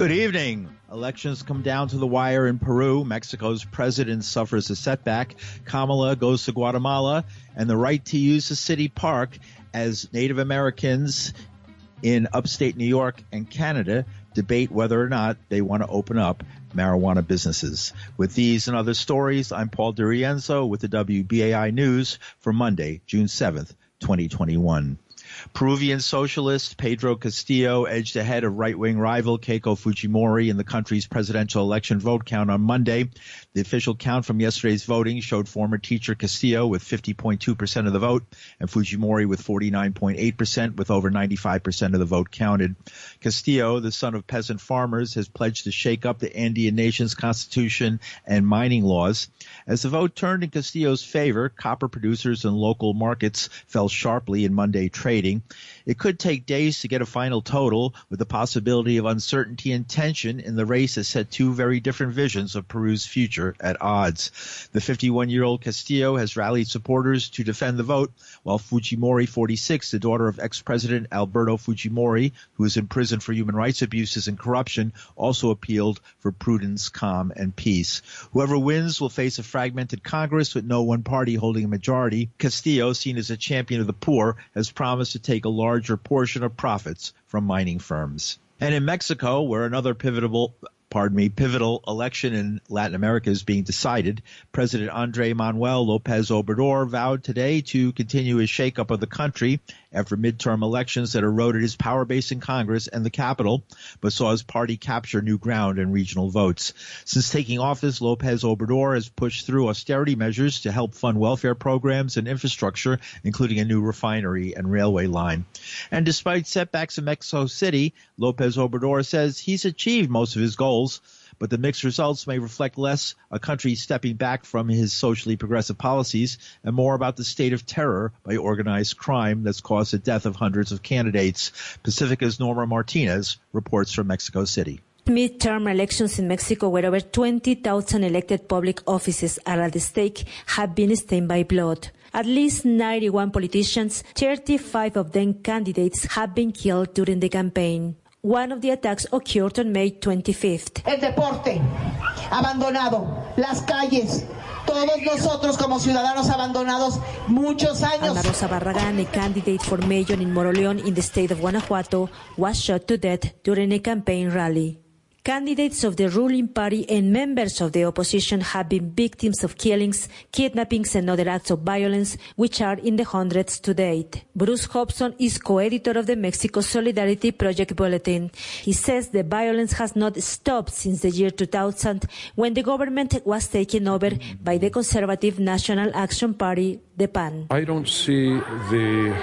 Good evening. Elections come down to the wire in Peru. Mexico's president suffers a setback. Kamala goes to Guatemala, and the right to use the city park as Native Americans in upstate New York and Canada debate whether or not they want to open up marijuana businesses. With these and other stories, I'm Paul DiRienzo with the WBAI News for Monday, June 7th, 2021. Peruvian socialist Pedro Castillo edged ahead of right-wing rival Keiko Fujimori in the country's presidential election vote count on Monday. The official count from yesterday's voting showed former teacher Castillo with 50.2% of the vote and Fujimori with 49.8% with over 95% of the vote counted. Castillo, the son of peasant farmers, has pledged to shake up the Andean nation's constitution and mining laws. As the vote turned in Castillo's favor, copper producers and local markets fell sharply in Monday trading. It could take days to get a final total with the possibility of uncertainty and tension in the race that set two very different visions of Peru's future at odds. The 51 year old Castillo has rallied supporters to defend the vote, while Fujimori 46, the daughter of ex-president Alberto Fujimori, who is in prison for human rights abuses and corruption, also appealed for prudence, calm, and peace. Whoever wins will face a fragmented Congress with no one party holding a majority. Castillo, seen as a champion of the poor, has promised to take a larger portion of profits from mining firms. And in Mexico, where another pivotal pardon me, pivotal election in Latin America is being decided. President Andre Manuel Lopez Obrador vowed today to continue his shakeup of the country after midterm elections that eroded his power base in Congress and the capital, but saw his party capture new ground in regional votes. Since taking office, Lopez Obrador has pushed through austerity measures to help fund welfare programs and infrastructure, including a new refinery and railway line. And despite setbacks in Mexico City, Lopez Obrador says he's achieved most of his goals but the mixed results may reflect less a country stepping back from his socially progressive policies and more about the state of terror by organized crime that's caused the death of hundreds of candidates. Pacifica's Norma Martinez reports from Mexico City. Midterm elections in Mexico, where over 20,000 elected public offices are at stake, have been stained by blood. At least 91 politicians, 35 of them candidates, have been killed during the campaign. One of the attacks occurred on May 25th. El deporte abandonado, las calles, todos nosotros como ciudadanos abandonados muchos años. Alma Rosa Barragán, a candidate for mayor in Moroleón in the state of Guanajuato, was shot to death during a campaign rally. Candidates of the ruling party and members of the opposition have been victims of killings, kidnappings, and other acts of violence, which are in the hundreds to date. Bruce Hobson is co-editor of the Mexico Solidarity Project Bulletin. He says the violence has not stopped since the year 2000, when the government was taken over by the conservative National Action Party, the PAN. I don't see the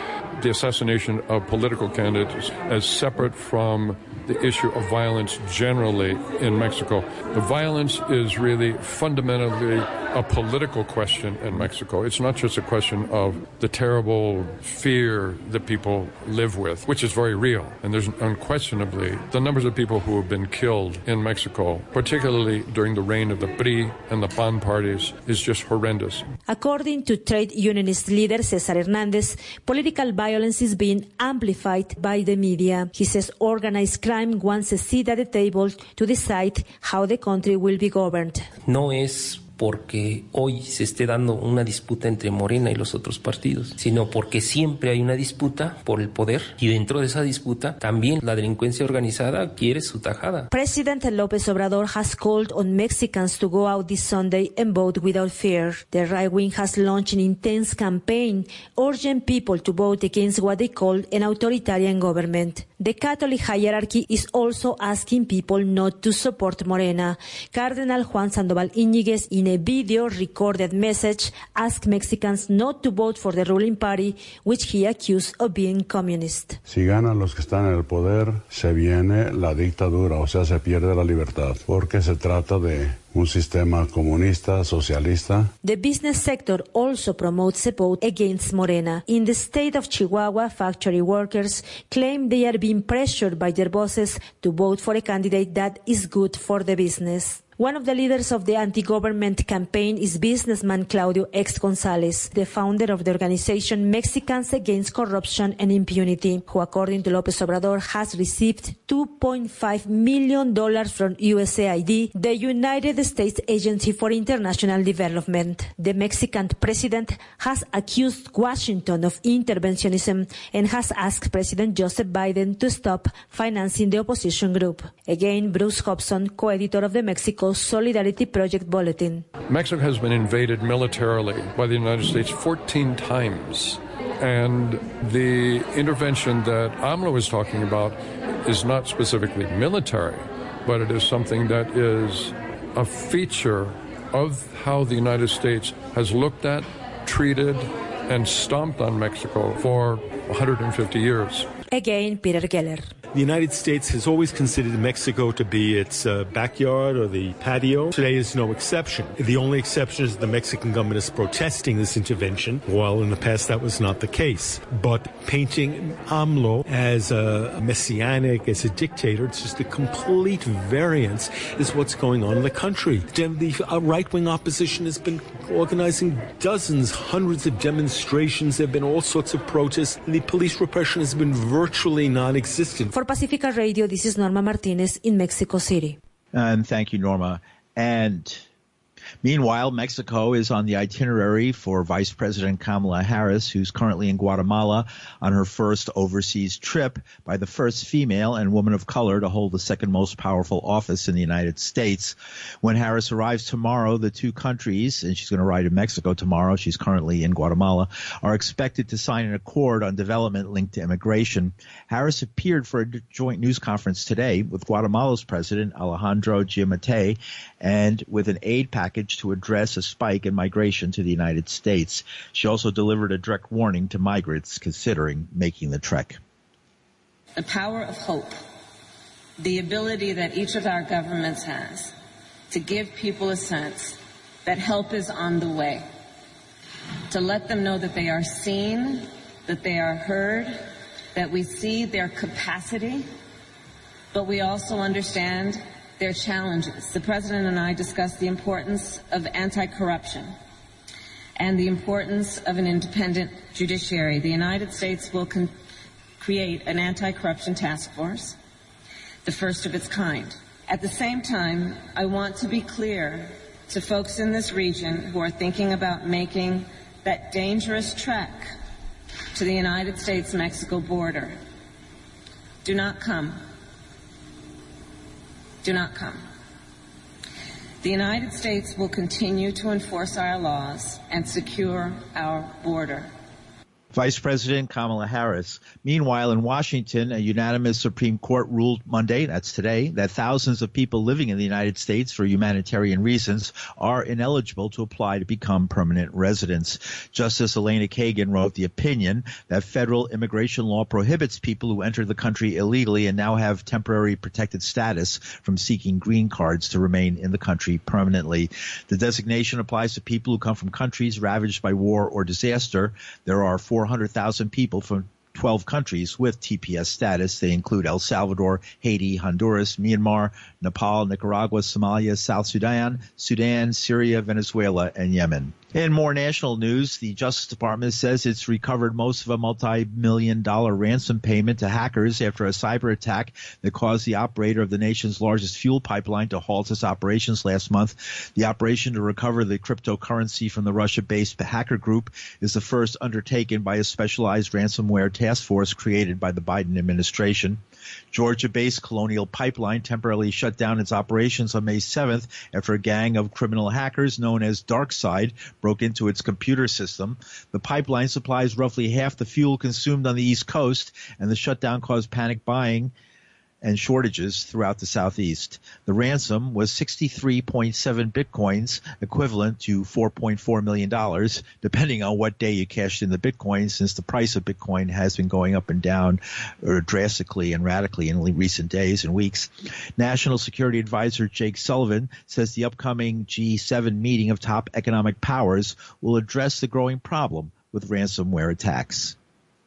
the assassination of political candidates as separate from the issue of violence generally in Mexico. The violence is really fundamentally a political question in Mexico. It's not just a question of the terrible fear that people live with, which is very real. And there's unquestionably the numbers of people who have been killed in Mexico, particularly during the reign of the PRI and the PAN parties, is just horrendous. According to trade unionist leader Cesar Hernandez, political violence is being amplified by the media. He says organized crime wants a seat at the table to decide how the country will be governed. No es porque hoy se esté dando una disputa entre Morena y los otros partidos, sino porque siempre hay una disputa por el poder y dentro de esa disputa también la delincuencia organizada quiere su tajada. President López Obrador has called on Mexicans to go out this Sunday and vote without fear. The right wing has launched an intense campaign urging people to vote against what they call an authoritarian government. The Catholic hierarchy is also asking people not to support Morena. Cardinal Juan Sandoval Íñiguez, in a video recorded message, asked Mexicans not to vote for the ruling party, which he accused of being communist. Si ganan los que están en el poder, se viene la dictadura, o sea, se pierde la libertad, porque se trata de un sistema comunista, socialista. The business sector also promotes a vote against Morena. In the state of Chihuahua, factory workers claim they are being pressured by their bosses to vote for a candidate that is good for the business. One of the leaders of the anti-government campaign is businessman Claudio X. Gonzalez, the founder of the organization Mexicans Against Corruption and Impunity, who according to López Obrador has received $2.5 million from USAID, the United States Agency for International Development. The Mexican president has accused Washington of interventionism and has asked President Joseph Biden to stop financing the opposition group. Again, Bruce Hobson, co-editor of the Mexico Solidarity Project Bulletin. Mexico has been invaded militarily by the United States 14 times. And the intervention that AMLO is talking about is not specifically military, but it is something that is a feature of how the United States has looked at, treated, and stomped on Mexico for 150 years. Again, Peter Geller. The United States has always considered Mexico to be its uh, backyard or the patio. Today is no exception. The only exception is the Mexican government is protesting this intervention, while in the past that was not the case. But painting AMLO as a messianic, as a dictator, it's just a complete variance is what's going on in the country. The uh, right-wing opposition has been organizing dozens, hundreds of demonstrations. There have been all sorts of protests. The police repression has been virtually non-existent. For Pacifica Radio, this is Norma Martinez in Mexico City. And thank you, Norma. And Meanwhile, Mexico is on the itinerary for Vice President Kamala Harris, who's currently in Guatemala on her first overseas trip by the first female and woman of color to hold the second most powerful office in the United States. When Harris arrives tomorrow, the two countries, and she's going to ride in Mexico tomorrow, she's currently in Guatemala, are expected to sign an accord on development linked to immigration. Harris appeared for a joint news conference today with Guatemala's president, Alejandro Giammattei, and with an aid package to address a spike in migration to the United States. She also delivered a direct warning to migrants considering making the trek. The power of hope, the ability that each of our governments has to give people a sense that help is on the way, to let them know that they are seen, that they are heard, that we see their capacity, but we also understand their challenges. The President and I discussed the importance of anti-corruption and the importance of an independent judiciary. The United States will create an anti-corruption task force, the first of its kind. At the same time, I want to be clear to folks in this region who are thinking about making that dangerous trek to the United States-Mexico border. Do not come do not come. The United States will continue to enforce our laws and secure our border. Vice President Kamala Harris. Meanwhile, in Washington, a unanimous Supreme Court ruled Monday, that's today, that thousands of people living in the United States for humanitarian reasons are ineligible to apply to become permanent residents. Justice Elena Kagan wrote the opinion that federal immigration law prohibits people who enter the country illegally and now have temporary protected status from seeking green cards to remain in the country permanently. The designation applies to people who come from countries ravaged by war or disaster. There are 400 100,000 people from 12 countries with TPS status. They include El Salvador, Haiti, Honduras, Myanmar, Nepal, Nicaragua, Somalia, South Sudan, Sudan, Syria, Venezuela, and Yemen. In more national news, the Justice Department says it's recovered most of a multi-million dollar ransom payment to hackers after a cyber attack that caused the operator of the nation's largest fuel pipeline to halt its operations last month. The operation to recover the cryptocurrency from the Russia-based hacker group is the first undertaken by a specialized ransomware task force created by the Biden administration. Georgia-based Colonial Pipeline temporarily shut down its operations on May 7th after a gang of criminal hackers known as DarkSide broke into its computer system. The pipeline supplies roughly half the fuel consumed on the East Coast, and the shutdown caused panic buying and shortages throughout the southeast. The ransom was 63.7 bitcoins, equivalent to 4.4 million dollars, depending on what day you cashed in the bitcoin, since the price of bitcoin has been going up and down uh, drastically and radically in recent days and weeks. National Security Advisor Jake Sullivan says the upcoming G7 meeting of top economic powers will address the growing problem with ransomware attacks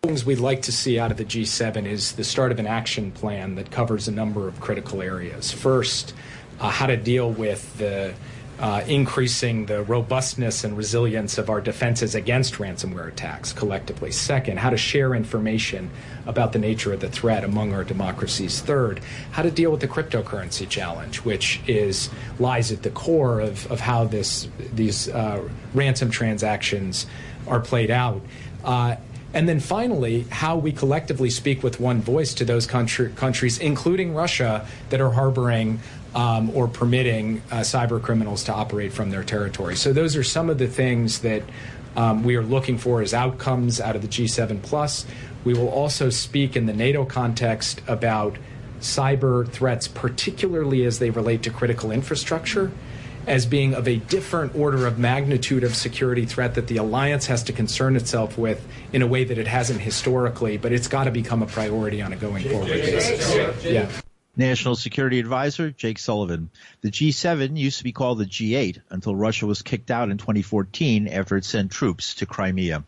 things we'd like to see out of the G7 is the start of an action plan that covers a number of critical areas. First, uh, how to deal with the uh, increasing the robustness and resilience of our defenses against ransomware attacks collectively. Second, how to share information about the nature of the threat among our democracies. Third, how to deal with the cryptocurrency challenge, which is lies at the core of, of how this these uh, ransom transactions are played out. Uh, and then finally, how we collectively speak with one voice to those country, countries, including Russia, that are harboring um, or permitting uh, cyber criminals to operate from their territory. So those are some of the things that um, we are looking for as outcomes out of the G7 plus. We will also speak in the NATO context about cyber threats, particularly as they relate to critical infrastructure, as being of a different order of magnitude of security threat that the alliance has to concern itself with in a way that it hasn't historically, but it's got to become a priority on a going forward basis. Yeah. National Security Advisor Jake Sullivan. The G7 used to be called the G8 until Russia was kicked out in 2014 after it sent troops to Crimea.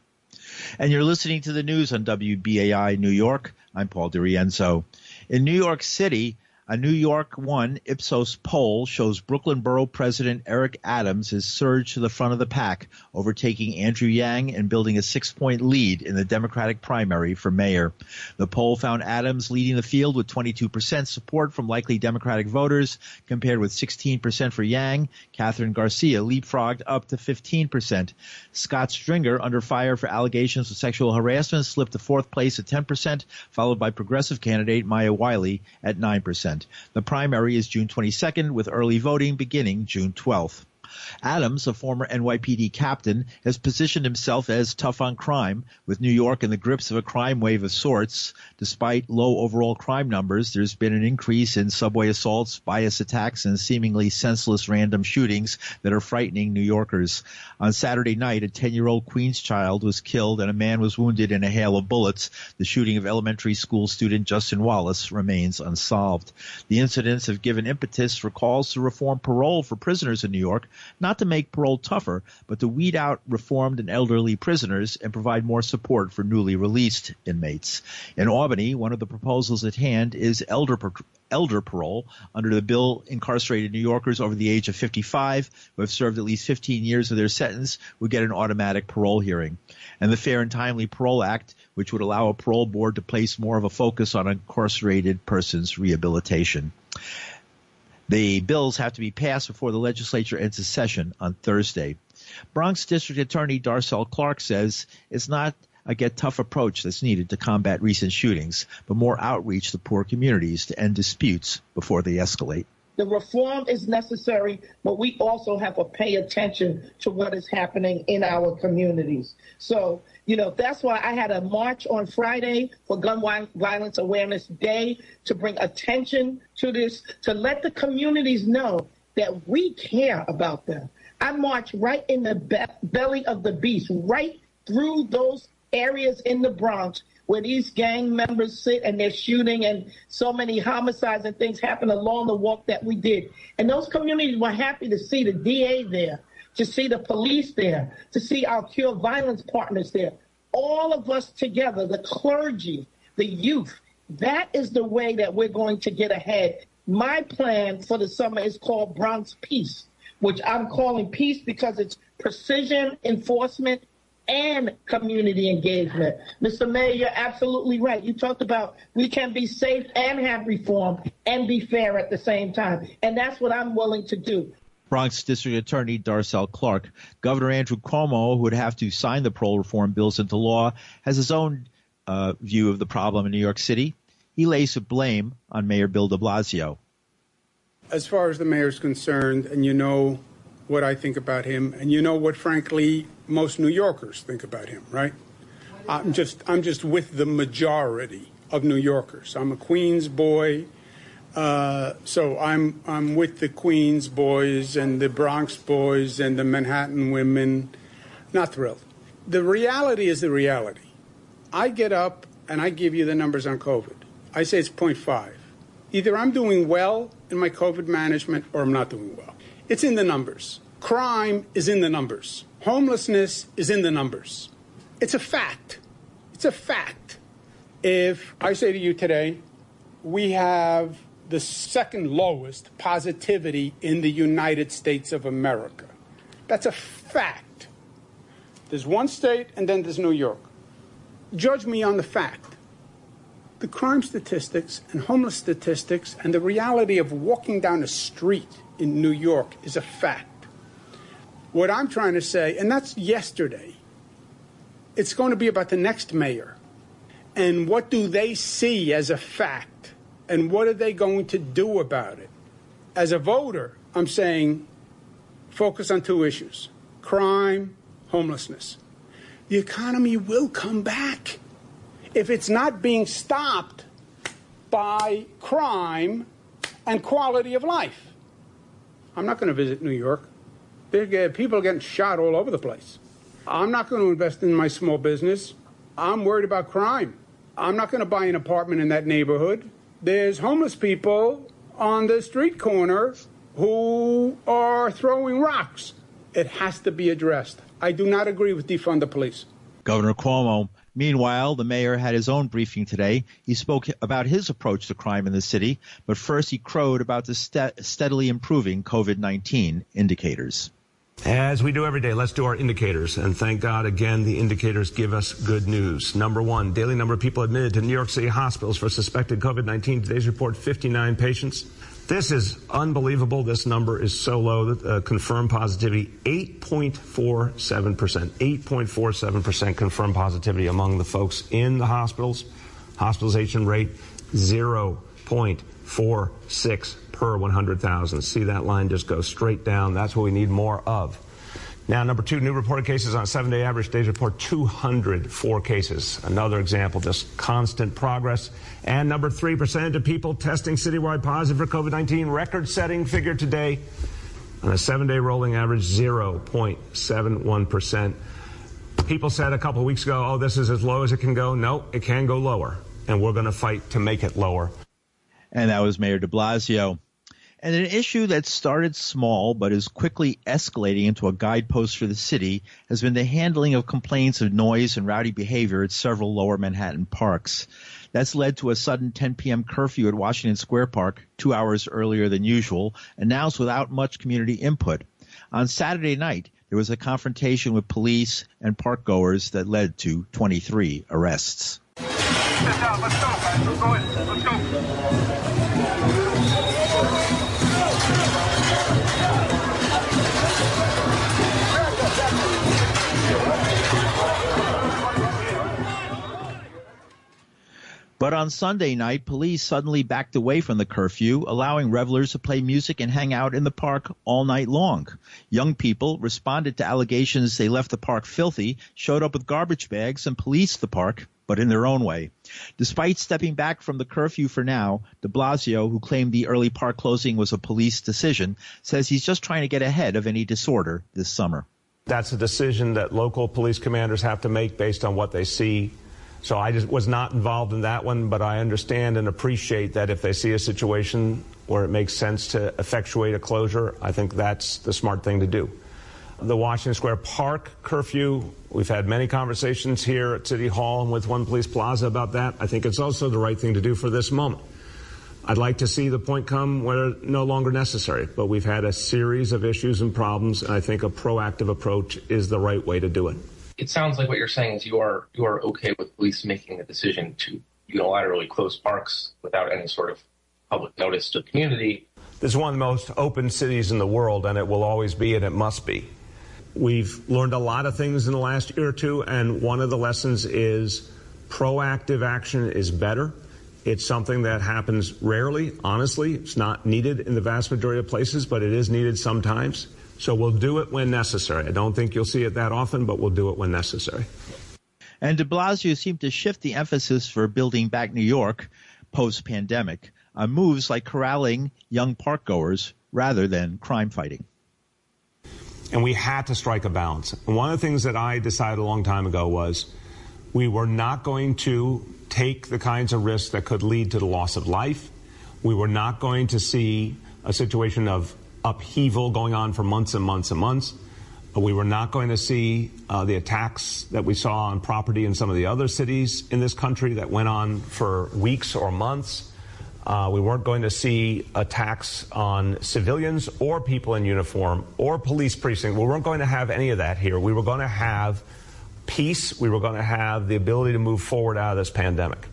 And you're listening to the news on WBAI New York. I'm Paul DiRienzo. In New York City, a New York One Ipsos poll shows Brooklyn Borough President Eric Adams has surged to the front of the pack, overtaking Andrew Yang and building a six point lead in the Democratic primary for mayor. The poll found Adams leading the field with 22% support from likely Democratic voters, compared with 16% for Yang. Kathryn Garcia leapfrogged up to 15%. Scott Stringer, under fire for allegations of sexual harassment, slipped to fourth place at 10%, followed by progressive candidate Maya Wiley at 9%. The primary is June 22nd with early voting beginning June 12th. Adams, a former NYPD captain, has positioned himself as tough on crime, with New York in the grips of a crime wave of sorts. Despite low overall crime numbers, there's been an increase in subway assaults, bias attacks, and seemingly senseless random shootings that are frightening New Yorkers. On Saturday night, a 10-year-old Queens child was killed and a man was wounded in a hail of bullets. The shooting of elementary school student Justin Wallace remains unsolved. The incidents have given impetus for calls to reform parole for prisoners in New York, not to make parole tougher, but to weed out reformed and elderly prisoners and provide more support for newly released inmates. In Albany, one of the proposals at hand is elder elder parole. Under the bill, incarcerated New Yorkers over the age of 55 who have served at least 15 years of their sentence would get an automatic parole hearing. And the Fair and Timely Parole Act, which would allow a parole board to place more of a focus on incarcerated persons' rehabilitation. The bills have to be passed before the legislature ends its session on Thursday. Bronx District Attorney Darcel Clark says it's not a get tough approach that's needed to combat recent shootings, but more outreach to poor communities to end disputes before they escalate. The reform is necessary, but we also have to pay attention to what is happening in our communities. So, you know, that's why I had a march on Friday for Gun Violence Awareness Day to bring attention to this, to let the communities know that we care about them. I marched right in the be- belly of the beast, right through those areas in the Bronx where these gang members sit and they're shooting and so many homicides and things happen along the walk that we did. And those communities were happy to see the DA there, to see the police there, to see our cure violence partners there. All of us together, the clergy, the youth, that is the way that we're going to get ahead. My plan for the summer is called Bronx Peace, which I'm calling peace because it's precision enforcement and community engagement. Mr. Mayor, you're absolutely right. You talked about we can be safe and have reform and be fair at the same time. And that's what I'm willing to do. Bronx District Attorney Darcel Clark. Governor Andrew Cuomo, who would have to sign the parole reform bills into law, has his own uh, view of the problem in New York City. He lays the blame on Mayor Bill de Blasio. As far as the mayor's concerned, and you know what I think about him, and you know what, frankly, most New Yorkers think about him, right? I'm just I'm just with the majority of New Yorkers. I'm a Queens boy, uh, so I'm I'm with the Queens boys and the Bronx boys and the Manhattan women. Not thrilled. The reality is the reality. I get up and I give you the numbers on COVID. I say it's 0.5. Either I'm doing well in my COVID management or I'm not doing well. It's in the numbers. Crime is in the numbers. Homelessness is in the numbers. It's a fact. It's a fact. If I say to you today, we have the second lowest positivity in the United States of America. That's a fact. There's one state and then there's New York. Judge me on the fact. The crime statistics and homeless statistics and the reality of walking down a street in New York is a fact. What I'm trying to say, and that's yesterday, it's going to be about the next mayor. And what do they see as a fact? And what are they going to do about it? As a voter, I'm saying focus on two issues crime, homelessness. The economy will come back. If it's not being stopped by crime and quality of life. I'm not going to visit New York. Uh, people are getting shot all over the place. I'm not going to invest in my small business. I'm worried about crime. I'm not going to buy an apartment in that neighborhood. There's homeless people on the street corner who are throwing rocks. It has to be addressed. I do not agree with defund the police. Governor Cuomo. Meanwhile, the mayor had his own briefing today. He spoke about his approach to crime in the city, but first he crowed about the st- steadily improving COVID 19 indicators. As we do every day, let's do our indicators. And thank God, again, the indicators give us good news. Number one, daily number of people admitted to New York City hospitals for suspected COVID 19. Today's report 59 patients. This is unbelievable. This number is so low. Uh, confirmed positivity 8.47%. 8.47% confirmed positivity among the folks in the hospitals. Hospitalization rate 0.46 per 100,000. See that line just go straight down. That's what we need more of. Now, number two, new reported cases on seven day average. Days report 204 cases. Another example, just constant progress. And number three, percentage of people testing citywide positive for COVID 19. Record setting figure today on a seven day rolling average, 0.71%. People said a couple weeks ago, oh, this is as low as it can go. No, it can go lower. And we're going to fight to make it lower. And that was Mayor de Blasio. And an issue that started small but is quickly escalating into a guidepost for the city has been the handling of complaints of noise and rowdy behavior at several lower Manhattan parks. That's led to a sudden 10 p.m. curfew at Washington Square Park, two hours earlier than usual, announced without much community input. On Saturday night, there was a confrontation with police and parkgoers that led to 23 arrests. Let's go, Let's go. But on Sunday night, police suddenly backed away from the curfew, allowing revelers to play music and hang out in the park all night long. Young people responded to allegations they left the park filthy, showed up with garbage bags, and policed the park, but in their own way. Despite stepping back from the curfew for now, de Blasio, who claimed the early park closing was a police decision, says he's just trying to get ahead of any disorder this summer. That's a decision that local police commanders have to make based on what they see so I just was not involved in that one, but I understand and appreciate that if they see a situation where it makes sense to effectuate a closure, I think that's the smart thing to do. The Washington Square Park curfew, we've had many conversations here at City Hall and with One Police Plaza about that. I think it's also the right thing to do for this moment. I'd like to see the point come where no longer necessary, but we've had a series of issues and problems, and I think a proactive approach is the right way to do it it sounds like what you're saying is you are you are okay with police making the decision to unilaterally close parks without any sort of public notice to the community. This is one of the most open cities in the world, and it will always be, and it must be. We've learned a lot of things in the last year or two, and one of the lessons is proactive action is better. It's something that happens rarely, honestly. It's not needed in the vast majority of places, but it is needed sometimes. So we'll do it when necessary. I don't think you'll see it that often, but we'll do it when necessary. And de Blasio seemed to shift the emphasis for building back New York post pandemic on moves like corralling young parkgoers rather than crime fighting. And we had to strike a balance. And one of the things that I decided a long time ago was we were not going to take the kinds of risks that could lead to the loss of life. We were not going to see a situation of upheaval going on for months and months and months. We were not going to see uh, the attacks that we saw on property in some of the other cities in this country that went on for weeks or months. Uh, we weren't going to see attacks on civilians or people in uniform or police precinct. We weren't going to have any of that here. We were going to have peace. We were going to have the ability to move forward out of this pandemic.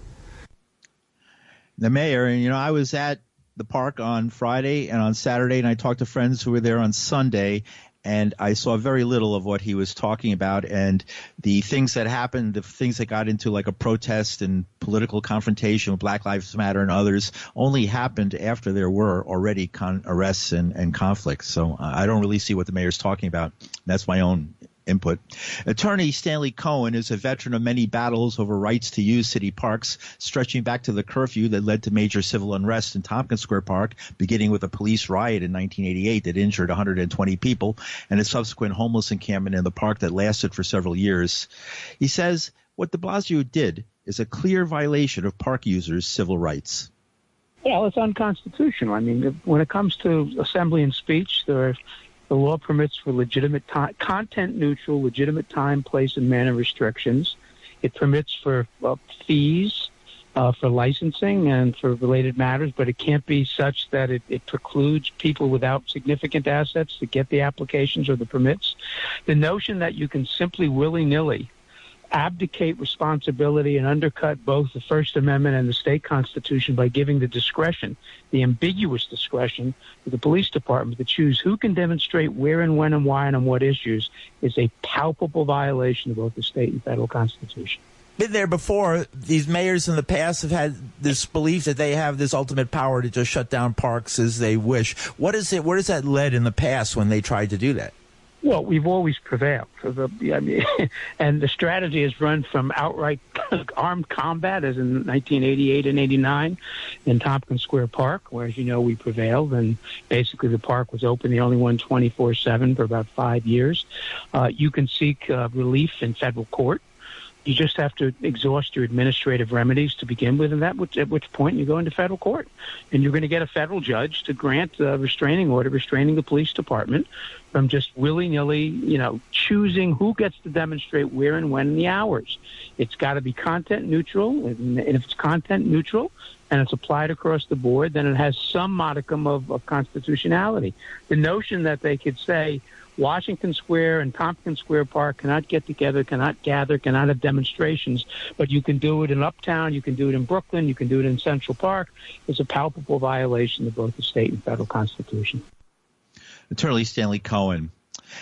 The mayor, and you know, I was at the park on Friday and on Saturday, and I talked to friends who were there on Sunday, and I saw very little of what he was talking about. And the things that happened, the things that got into like a protest and political confrontation with Black Lives Matter and others, only happened after there were already con- arrests and, and conflicts. So I don't really see what the mayor's talking about. That's my own input. Attorney Stanley Cohen is a veteran of many battles over rights to use city parks, stretching back to the curfew that led to major civil unrest in Tompkins Square Park, beginning with a police riot in 1988 that injured 120 people and a subsequent homeless encampment in the park that lasted for several years. He says what de Blasio did is a clear violation of park users' civil rights. Well, it's unconstitutional. I mean, when it comes to assembly and speech, there are the law permits for legitimate time, content neutral, legitimate time, place, and manner restrictions. It permits for uh, fees uh, for licensing and for related matters, but it can't be such that it, it precludes people without significant assets to get the applications or the permits. The notion that you can simply willy nilly abdicate responsibility and undercut both the First Amendment and the state constitution by giving the discretion, the ambiguous discretion, to the police department to choose who can demonstrate where and when and why and on what issues is a palpable violation of both the state and federal constitution. Been there before. These mayors in the past have had this belief that they have this ultimate power to just shut down parks as they wish. What is it? Where has that led in the past when they tried to do that? Well, we've always prevailed. And the strategy has run from outright armed combat, as in 1988 and 89 in Tompkins Square Park, where, as you know, we prevailed. And basically, the park was open, the only one 24 7 for about five years. Uh, you can seek uh, relief in federal court you just have to exhaust your administrative remedies to begin with, and that which, at which point you go into federal court, and you're going to get a federal judge to grant a restraining order restraining the police department from just willy nilly, you know, choosing who gets to demonstrate where and when and the hours. It's got to be content neutral, and if it's content neutral and it's applied across the board, then it has some modicum of, of constitutionality. The notion that they could say Washington Square and Tompkins Square Park cannot get together, cannot gather, cannot have demonstrations, but you can do it in Uptown, you can do it in Brooklyn, you can do it in Central Park. is a palpable violation of both the state and federal constitution. Attorney Stanley Cohen.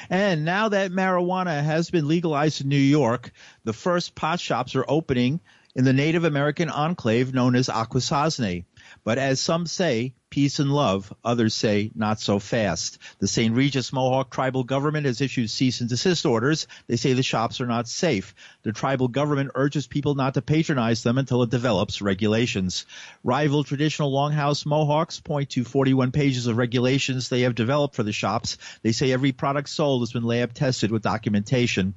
And now that marijuana has been legalized in New York, the first pot shops are opening in the Native American enclave known as Akwesasne. But as some say, peace and love. Others say not so fast. The St. Regis Mohawk tribal government has issued cease and desist orders. They say the shops are not safe. The tribal government urges people not to patronize them until it develops regulations. Rival traditional Longhouse Mohawks point to 41 pages of regulations they have developed for the shops. They say every product sold has been lab tested with documentation.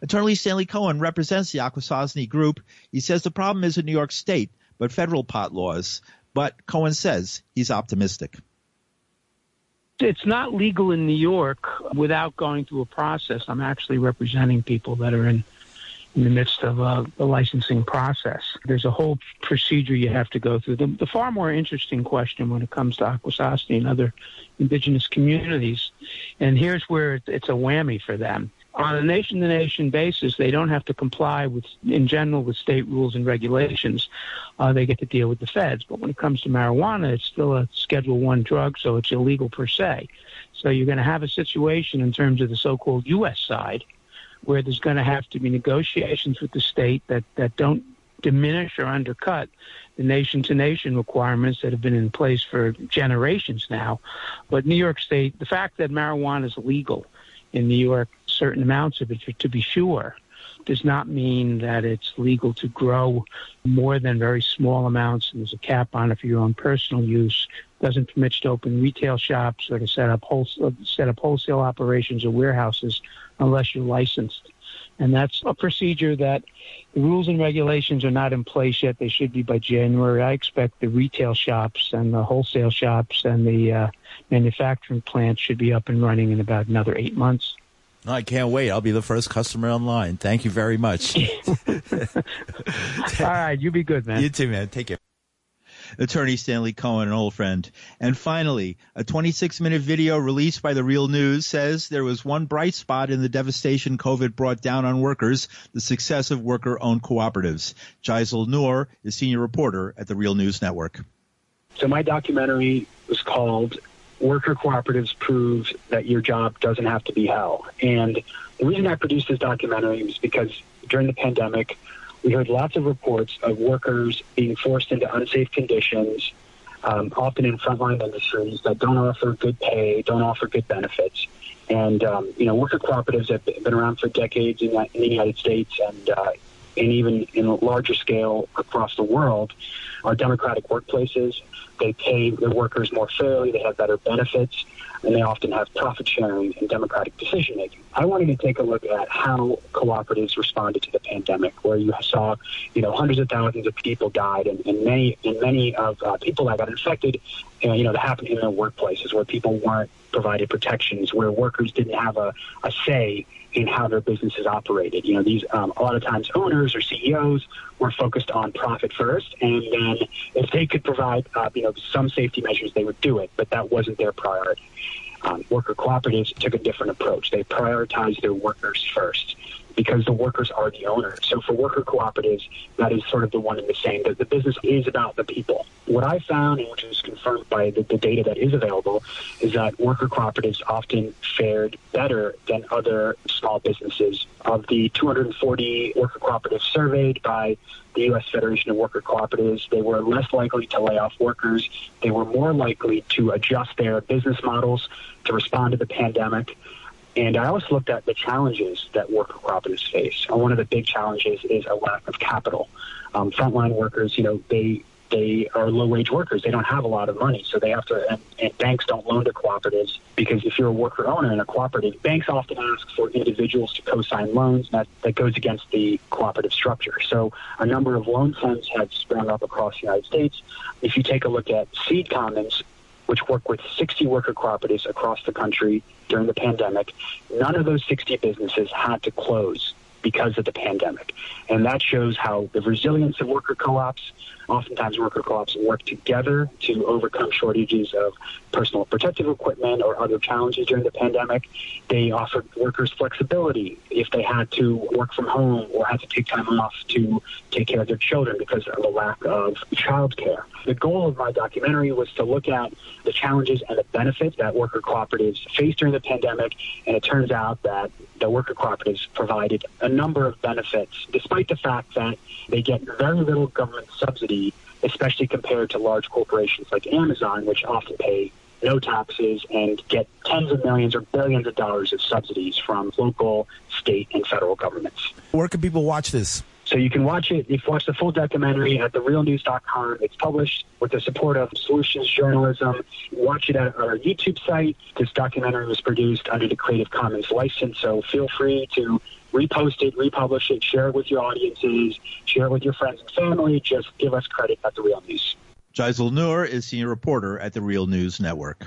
Attorney Stanley Cohen represents the Akwesasne group. He says the problem is in New York State, but federal pot laws. But Cohen says he's optimistic. It's not legal in New York without going through a process. I'm actually representing people that are in, in the midst of a, the licensing process. There's a whole procedure you have to go through. The, the far more interesting question when it comes to Akwesasne and other indigenous communities, and here's where it's a whammy for them on a nation to nation basis, they don't have to comply with, in general, with state rules and regulations. Uh, they get to deal with the feds. But when it comes to marijuana, it's still a Schedule One drug, so it's illegal per se. So you're going to have a situation in terms of the so-called U.S. side where there's going to have to be negotiations with the state that, that don't diminish or undercut the nation to nation requirements that have been in place for generations now. But New York State, the fact that marijuana is legal in New York certain amounts of it to be sure does not mean that it's legal to grow more than very small amounts and there's a cap on it for your own personal use doesn't permit you to open retail shops or to set up wholesale, set up wholesale operations or warehouses unless you're licensed and that's a procedure that the rules and regulations are not in place yet. They should be by January. I expect the retail shops and the wholesale shops and the uh, manufacturing plants should be up and running in about another eight months. I can't wait. I'll be the first customer online. Thank you very much. All right. You be good, man. You too, man. Take care. Attorney Stanley Cohen, an old friend. And finally, a 26 minute video released by the Real News says there was one bright spot in the devastation COVID brought down on workers, the success of worker owned cooperatives. Jaisal Noor is senior reporter at the Real News Network. So my documentary was called Worker Cooperatives Prove That Your Job Doesn't Have to Be Hell. And the reason I produced this documentary was because during the pandemic, we heard lots of reports of workers being forced into unsafe conditions, um, often in frontline industries that don't offer good pay, don't offer good benefits. And, um, you know, worker cooperatives have been around for decades in, in the United States and, uh, and even in a larger scale across the world are democratic workplaces. They pay their workers more fairly, they have better benefits, and they often have profit sharing and democratic decision making. I wanted to take a look at how cooperatives responded to the pandemic, where you saw, you know, hundreds of thousands of people died, and, and many and many of uh, people that got infected, uh, you know, that happened in their workplaces where people weren't provided protections, where workers didn't have a, a say in how their businesses operated. You know, these um, a lot of times owners or CEOs were focused on profit first, and then if they could provide, uh, you know, some safety measures, they would do it, but that wasn't their priority. Um, worker cooperatives took a different approach. They prioritized their workers first because the workers are the owner. So for worker cooperatives, that is sort of the one and the same. That the business is about the people. What I found, and which is confirmed by the, the data that is available, is that worker cooperatives often fared better than other small businesses. Of the 240 worker cooperatives surveyed by the U.S. Federation of Worker Cooperatives, they were less likely to lay off workers. They were more likely to adjust their business models to respond to the pandemic. And I also looked at the challenges that worker cooperatives face. And one of the big challenges is a lack of capital. Um, frontline workers, you know, they they are low wage workers. They don't have a lot of money, so they have to. And, and banks don't loan to cooperatives because if you're a worker owner in a cooperative, banks often ask for individuals to co-sign loans. That that goes against the cooperative structure. So a number of loan funds have sprung up across the United States. If you take a look at Seed Commons, which work with 60 worker cooperatives across the country during the pandemic. None of those 60 businesses had to close because of the pandemic. And that shows how the resilience of worker co-ops, oftentimes worker co-ops work together to overcome shortages of personal protective equipment or other challenges during the pandemic. They offered workers flexibility if they had to work from home or had to take time off to take care of their children because of a lack of childcare. The goal of my documentary was to look at the challenges and the benefits that worker cooperatives faced during the pandemic, and it turns out that the worker cooperatives provided a number of benefits, despite the fact that they get very little government subsidy, especially compared to large corporations like Amazon, which often pay no taxes and get tens of millions or billions of dollars of subsidies from local, state, and federal governments. Where can people watch this? So you can watch it. You can watch the full documentary at therealnews.com. It's published with the support of Solutions Journalism. Watch it at our YouTube site. This documentary was produced under the Creative Commons license, so feel free to repost it, republish it, share it with your audiences, share it with your friends and family. Just give us credit at The Real News. Jaisal Noor is senior reporter at the Real News Network.